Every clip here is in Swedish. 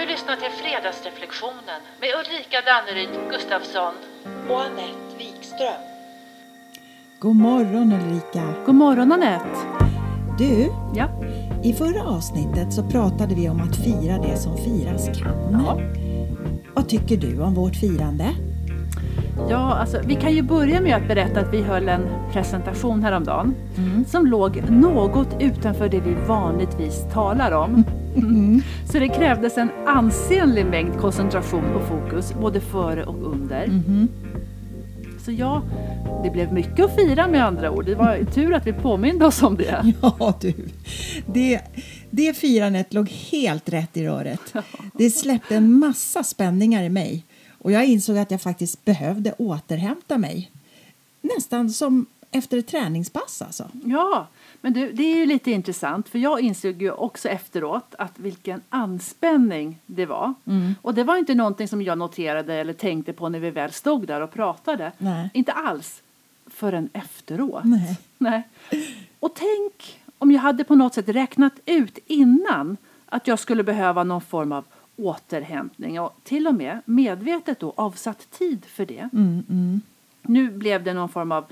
Du lyssnar till Fredagsreflektionen med Ulrika Danneryd Gustafsson. och Anette Wikström. God morgon Ulrika! God morgon Anette! Du, Ja. i förra avsnittet så pratade vi om att fira det som firas kan. Ja. Vad tycker du om vårt firande? Ja, alltså, vi kan ju börja med att berätta att vi höll en presentation häromdagen som låg något utanför det vi vanligtvis talar om. Så det krävdes en ansenlig mängd koncentration och fokus både före och under. Så ja, det blev mycket att fira med andra ord. Det var tur att vi påminde oss om det. Ja du, det, det firandet låg helt rätt i röret. Det släppte en massa spänningar i mig och jag insåg att jag faktiskt behövde återhämta mig. Nästan som efter ett träningspass alltså. Ja, men du, det är ju lite intressant för jag insåg ju också efteråt att vilken anspänning det var. Och det var inte någonting som jag noterade eller tänkte på när vi väl stod där och pratade. Nej. Inte alls förrän efteråt. Nej. Nej. Och tänk om jag hade på något sätt räknat ut innan att jag skulle behöva någon form av återhämtning och till och med medvetet då avsatt tid för det. Nu blev det någon form av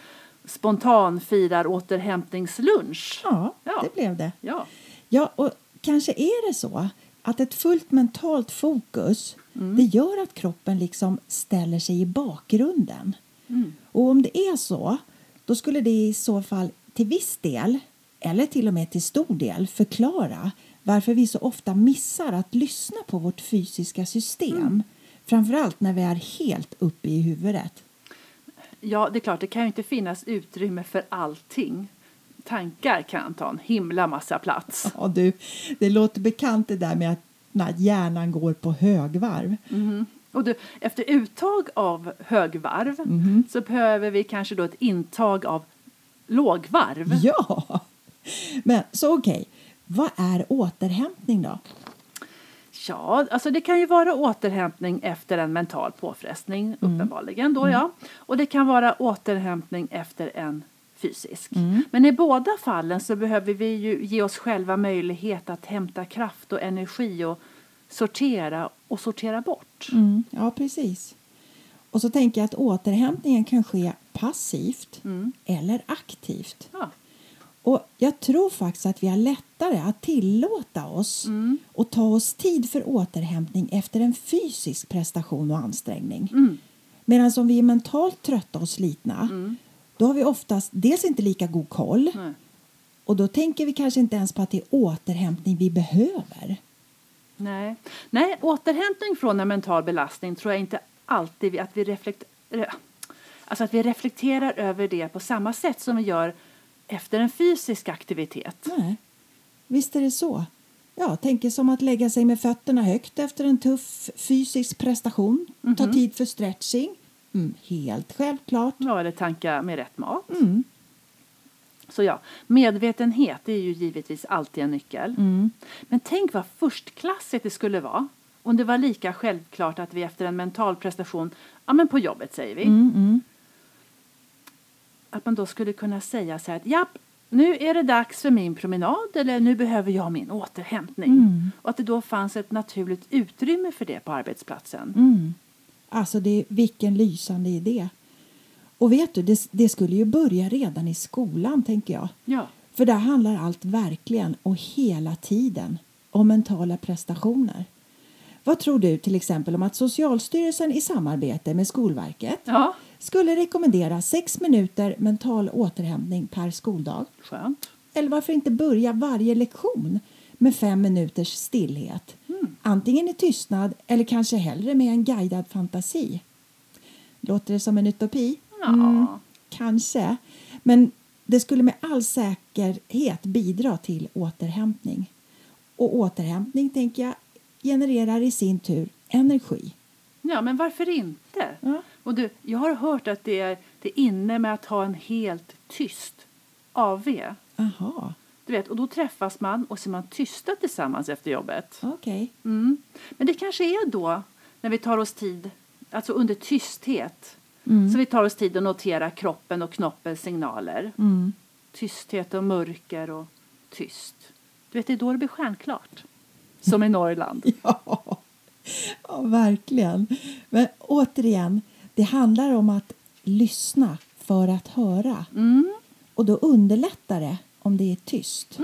spontan firar återhämtningslunch. Ja, Ja. det blev det. Ja. Ja, och kanske är det så att ett fullt mentalt fokus det gör att kroppen liksom ställer sig i bakgrunden. Och om det är så, då skulle det i så fall till viss del, eller till och med till stor del, förklara varför vi så ofta missar att lyssna på vårt fysiska system. Framförallt när vi är helt uppe i huvudet. Ja, det är klart, det kan ju inte finnas utrymme för allting. Tankar kan ta en himla massa plats. Ja, du, det låter bekant det där med att när hjärnan går på högvarv. Och du, efter uttag av högvarv så behöver vi kanske då ett intag av lågvarv. Ja! Men så okej, vad är återhämtning då? Ja, alltså det kan ju vara återhämtning efter en mental påfrestning uppenbarligen då ja. Och det kan vara återhämtning efter en fysisk. Men i båda fallen så behöver vi ju ge oss själva möjlighet att hämta kraft och energi och sortera och sortera bort. Ja, precis. Och så tänker jag att återhämtningen kan ske passivt eller aktivt. Ja. Och jag tror faktiskt att vi har lättare att tillåta oss och ta oss tid för återhämtning efter en fysisk prestation och ansträngning. Medan om vi är mentalt trötta och slitna då har vi oftast dels inte lika god koll Nej. och då tänker vi kanske inte ens på att det är återhämtning vi behöver. Nej. Nej, återhämtning från en mental belastning tror jag inte alltid att vi reflekterar Alltså att vi reflekterar över det på samma sätt som vi gör efter en fysisk aktivitet. Nej, visst är det så. Ja, tänker som att lägga sig med fötterna högt efter en tuff fysisk prestation. Ta tid för stretching. Mm, helt självklart. Ja, eller tanka med rätt mat. Så ja, medvetenhet är ju givetvis alltid en nyckel. Men tänk vad förstklassigt det skulle vara om det var lika självklart att vi efter en mental prestation, ja men på jobbet säger vi, att man då skulle kunna säga så här att japp, nu är det dags för min promenad eller nu behöver jag min återhämtning. Och att det då fanns ett naturligt utrymme för det på arbetsplatsen. Alltså, det, vilken lysande idé. Och vet du, det, det skulle ju börja redan i skolan, tänker jag. Ja. För där handlar allt verkligen och hela tiden om mentala prestationer. Vad tror du till exempel om att Socialstyrelsen i samarbete med Skolverket Ja, skulle rekommendera sex minuter mental återhämtning per skoldag? skönt. Eller varför inte börja varje lektion med fem minuters stillhet? Antingen i tystnad eller kanske hellre med en guidad fantasi. Låter det som en utopi? Ja. Kanske. Men det skulle med all säkerhet bidra till återhämtning. Och återhämtning, tänker jag, genererar i sin tur energi. Ja, men varför inte? Ja. Och du, jag har hört att det är, det är inne med att ha en helt tyst AV. Aha, Du vet, och då träffas man och så är man tysta tillsammans efter jobbet. okej. Mm. Men det kanske är då, när vi tar oss tid, alltså under tysthet, så vi tar oss tid att notera kroppen och knoppens signaler. Tysthet och mörker och tyst. Du vet, det är då det blir stjärnklart. Som i Norrland. Ja. Ja, verkligen. Men återigen, det handlar om att lyssna för att höra. Och då underlättar det om det är tyst.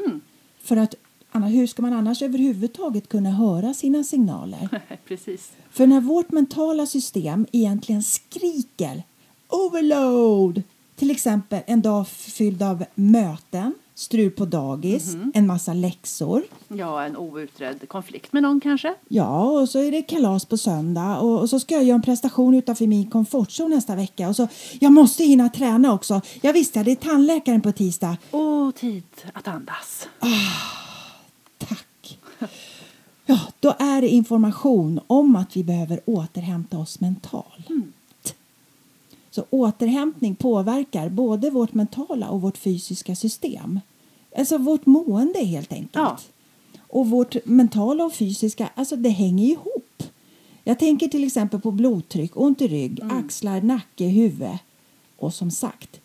För att hur ska man annars överhuvudtaget kunna höra sina signaler? Precis. För när vårt mentala system egentligen skriker overload, till exempel en dag fylld av möten, strul på dagis, en massa läxor. Ja, en outredd konflikt med någon kanske? Ja, och så är det kalas på söndag och, och så ska jag göra en prestation utanför min komfortzon nästa vecka och så jag måste hinna träna också. Jag visste, det är tandläkaren på tisdag. Och tid att andas. Tack. Ja, då är det information om att vi behöver återhämta oss mentalt. Så återhämtning påverkar både vårt mentala och vårt fysiska system. Alltså vårt mående helt enkelt. Ja. Och vårt mentala och fysiska, alltså det hänger ihop. Jag tänker till exempel på blodtryck, ont i rygg, axlar, nacke, huvud. Och som sagt,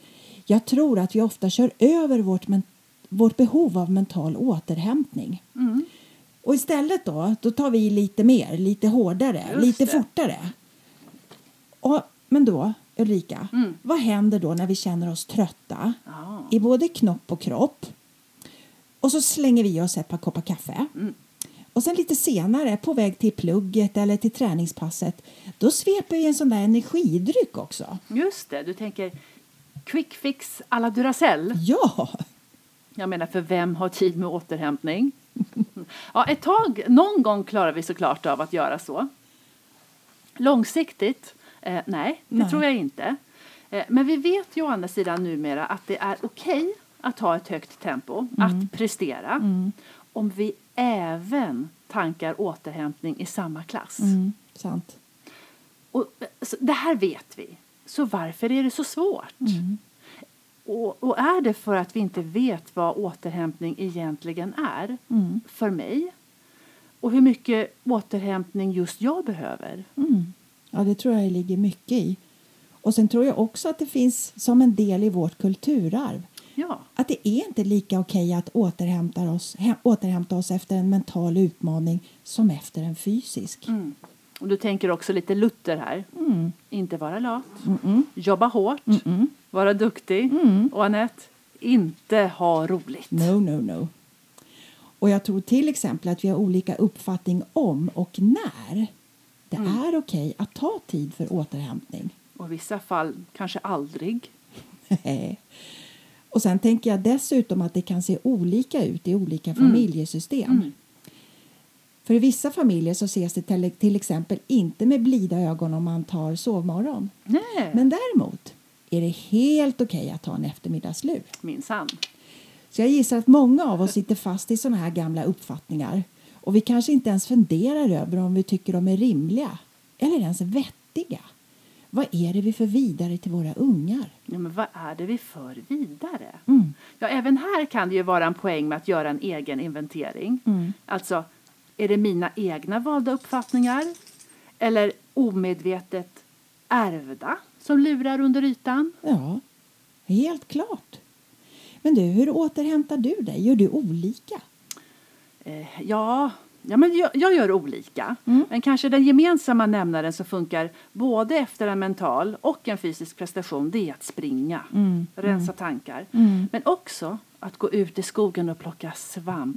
jag tror att vi ofta kör över vårt, men- vårt behov av mental återhämtning. Och istället då, då tar vi lite mer, lite hårdare, Just lite det. fortare. Och, men då, Ulrika, vad händer då när vi känner oss trötta Ja. i både knopp och kropp? Och så slänger vi oss ett par koppar kaffe. Och sen lite senare, på väg till plugget eller till träningspasset, då sveper vi en sån där energidryck också. Just det, du tänker quick fix à la Duracell. Ja! Jag menar, för vem har tid med återhämtning? Ja, ett tag, någon gång klarar vi såklart av att göra så. Långsiktigt? Eh, nej, det Nej. tror jag inte. Eh, men vi vet ju å andra sidan numera att det är okej att ha ett högt tempo, att prestera, om vi även tankar återhämtning i samma klass. Mm, sant. Och, det här vet vi. Så varför är det så svårt? Och, och är det för att vi inte vet vad återhämtning egentligen är för mig? Och hur mycket återhämtning just jag behöver? Ja, det tror jag ligger mycket i. Och sen tror jag också att det finns som en del i vårt kulturarv Ja, att det är inte lika okej att återhämta oss, hä- återhämta oss efter en mental utmaning som efter en fysisk. mm. och du tänker också lite Luther här. Mm. Inte vara lat, Mm-mm. jobba hårt, Mm-mm. vara duktig. Mm. Och Anette, inte ha roligt. No, no, no. Och jag tror till exempel att vi har olika uppfattning om och när det är okej att ta tid för återhämtning. Och i vissa fall kanske aldrig. och sen tänker jag dessutom att det kan se olika ut i olika familjesystem. För i vissa familjer så ses det till, till exempel inte med blida ögon om man tar sovmorgon. Nej, Men däremot är det helt okej att ta en eftermiddagslur. minsann. Så jag gissar att många av oss sitter fast i såna här gamla uppfattningar och vi kanske inte ens funderar över om vi tycker de är rimliga eller ens vettiga. Vad är det vi för vidare till våra ungar? Ja, men vad är det vi för vidare? Mm. Ja, även här kan det ju vara en poäng med att göra en egen inventering. Mm. Alltså, är det mina egna valda uppfattningar eller omedvetet ärvda som lurar under ytan? Ja, helt klart. Men du, hur återhämtar du dig? Gör du olika? Eh, ja, ja men jag, jag gör olika. Mm. Men kanske den gemensamma nämnaren som funkar både efter en mental och en fysisk prestation det är att springa, Mm, rensa tankar. Mm. Men också att gå ut i skogen och plocka svamp.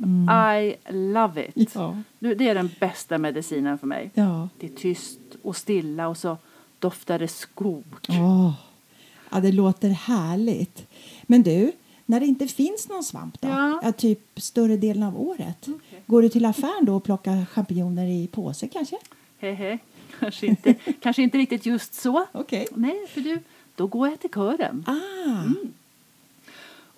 I love it. Mm. Ja. Det är den bästa medicinen för mig. Ja. Det är tyst och stilla och så doftar det skog. Åh, ja, det låter härligt. Men du, när det inte finns någon svamp då? Ja. typ större delen av året. Okej. Går du till affären då och plockar champinjoner i påse kanske? Hehe. Kanske inte, kanske inte riktigt just så. Okej. Nej, för du, då går jag till kören. Ah,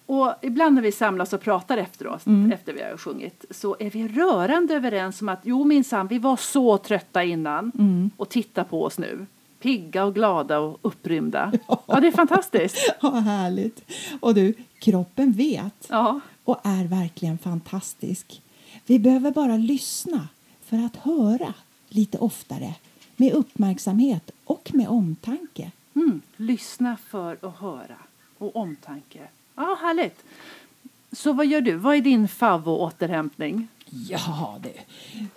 Och ibland när vi samlas och pratar efteråt, Mm. efter vi har sjungit, så är vi rörande överens om att jo minsann, vi var så trötta innan Mm. och titta på oss nu. Pigga och glada och upprymda. Ja, det är fantastiskt. vad härligt. Och du, kroppen vet Ja, och är verkligen fantastisk. Vi behöver bara lyssna för att höra lite oftare med uppmärksamhet och med omtanke. mm. lyssna för att höra och omtanke. Ja, härligt. Så vad gör du? Vad är din favvo-återhämtning? Ja, du.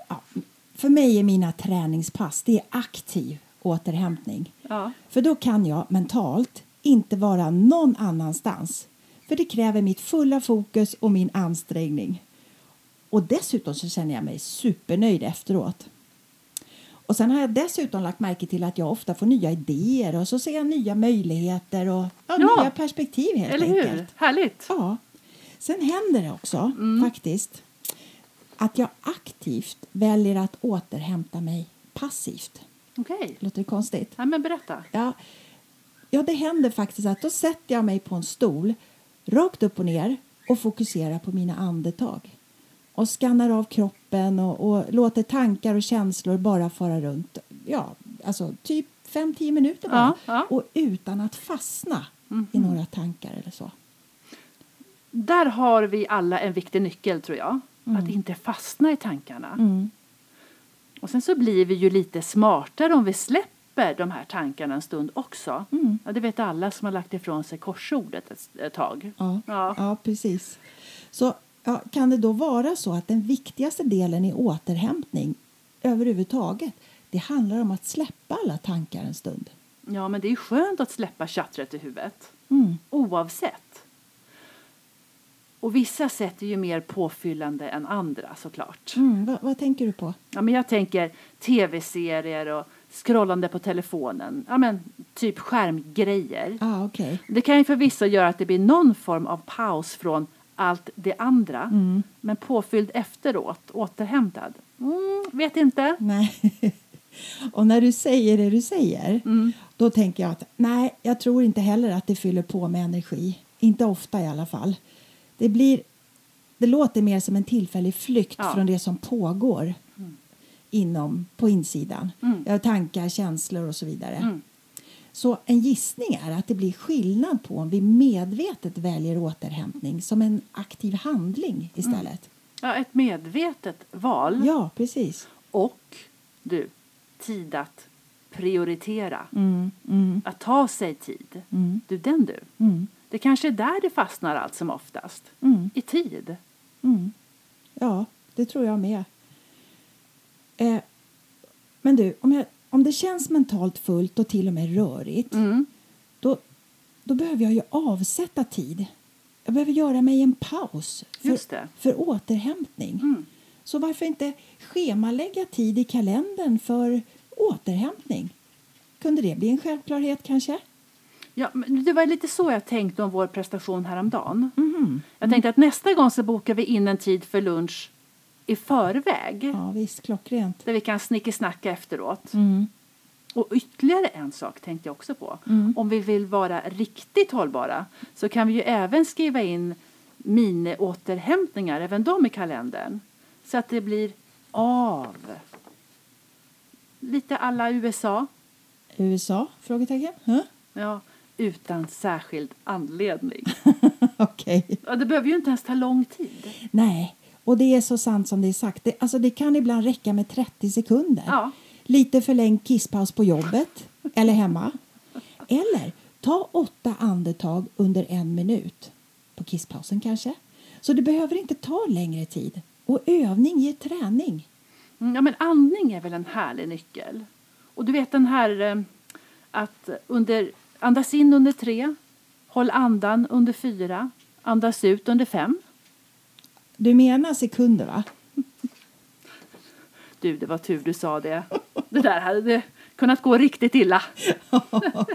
Ja, för mig är mina träningspass det är aktiv återhämtning. Ja. För då kan jag mentalt inte vara någon annanstans. För det kräver mitt fulla fokus och min ansträngning. Och dessutom så känner jag mig supernöjd efteråt. Och sen har jag dessutom lagt märke till att jag ofta får nya idéer och så ser jag nya möjligheter och ja, Ja. nya perspektiv helt Eller enkelt. hur? Härligt. Ja. Sen händer det också faktiskt att jag aktivt väljer att återhämta mig passivt. Okej. Låter det konstigt? Ja, men berätta. Ja, ja, det händer faktiskt att då sätter jag mig på en stol rakt upp och ner och fokuserar på mina andetag och skannar av kroppen och, och låter tankar och känslor bara fara runt. Ja, alltså typ 5-10 minuter bara. Ja, ja. Och utan att fastna i några tankar eller så. Där har vi alla en viktig nyckel tror jag. Att inte fastna i tankarna. Mm. Och sen så blir vi ju lite smartare om vi släpper de här tankarna en stund också. Mm. Ja, det vet alla som har lagt ifrån sig korsordet ett, ett tag. Ja, Ja. ja. precis. Så ja, kan det då vara så att den viktigaste delen i återhämtning överhuvudtaget det handlar om att släppa alla tankar en stund? Ja, men det är skönt att släppa tjattret i huvudet. Mm. Oavsett. Och vissa sätt är ju mer påfyllande än andra såklart. Mm, vad, vad tänker du på? Ja, men jag tänker tv-serier och scrollande på telefonen. Ja, men typ skärmgrejer. Ah, okej. Det kan ju förvisso göra att det blir någon form av paus från allt det andra. Mm. Men påfylld efteråt, återhämtad. Mm, vet inte. Nej. Och när du säger det du säger, då tänker jag att nej, jag tror inte heller att det fyller på med energi. Inte ofta i alla fall. Det blir, det låter mer som en tillfällig flykt Ja. från det som pågår inom, på insidan. Mm. Tankar, känslor och så vidare. Mm. Så en gissning är att det blir skillnad på om vi medvetet väljer återhämtning som en aktiv handling istället. Ja, ett medvetet val. Ja, precis. Och du, tid att prioritera. Mm, mm, Att ta sig tid. mm, Du, den du. Det kanske är där det fastnar allt som oftast. mm. I tid. Mm. Ja, det tror jag med. Eh, men du, om, jag, om det känns mentalt fullt och till och med rörigt Mm. då, då behöver jag ju avsätta tid. Jag behöver göra mig en paus för, för återhämtning. Mm. Så varför inte schemalägga tid i kalendern för återhämtning? Kunde det bli en självklarhet kanske? Ja, det var lite så jag tänkte om vår prestation häromdagen. Mhm. Jag tänkte att nästa gång så bokar vi in en tid för lunch i förväg. Ja, visst, klockrent. Där vi kan snickesnacka efteråt. Mm. Och ytterligare en sak tänkte jag också på. Mm. Om vi vill vara riktigt hållbara så kan vi ju även skriva in miniåterhämtningar, även de i kalendern. Så att det blir av. Lite alla USA. USA? Frågetecken? Huh? Ja, utan särskild anledning. Okej. Ja, det behöver ju inte ens ta lång tid. Nej, och det är så sant som det är sagt. Det, alltså det kan ibland räcka med 30 sekunder. Ja. Lite förlängd kisspaus på jobbet eller hemma. Eller ta åtta andetag under en minut. På kisspausen kanske. Så det behöver inte ta längre tid. Och övning ger träning. Mm, Ja, men andning är väl en härlig nyckel. Och du vet den här eh, att under, andas in under tre, håll andan under fyra, andas ut under fem. Du menar sekunder va? Du, det var tur du sa det. Det där hade kunnat gå riktigt illa.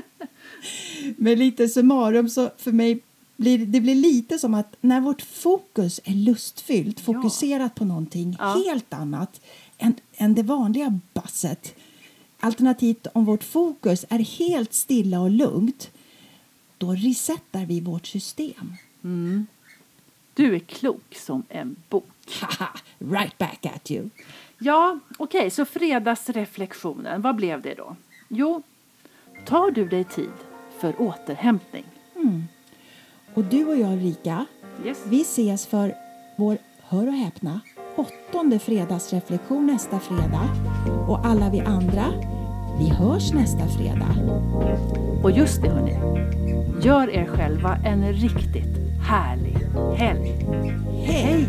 Med lite summarum så för mig blir det, blir lite som att när vårt fokus är lustfyllt, Ja. fokuserat på någonting Ja. helt annat än, än det vanliga basset. Alternativt om vårt fokus är helt stilla och lugnt, då resetar vi vårt system. Du är klok som en bok. Right back at you. Ja, okej, så fredagsreflektionen, vad blev det då? Jo, tar du dig tid för återhämtning? Och du och jag Ulrika, Yes. vi ses för vår, hör och häpna, åttonde fredagsreflektion nästa fredag. Och alla vi andra, vi hörs nästa fredag. Och just det hörni, gör er själva en riktigt härlig helg. Hej!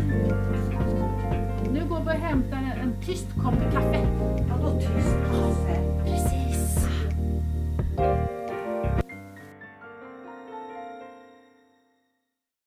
Nu går vi och hämtar en, en tyst kopp kaffe.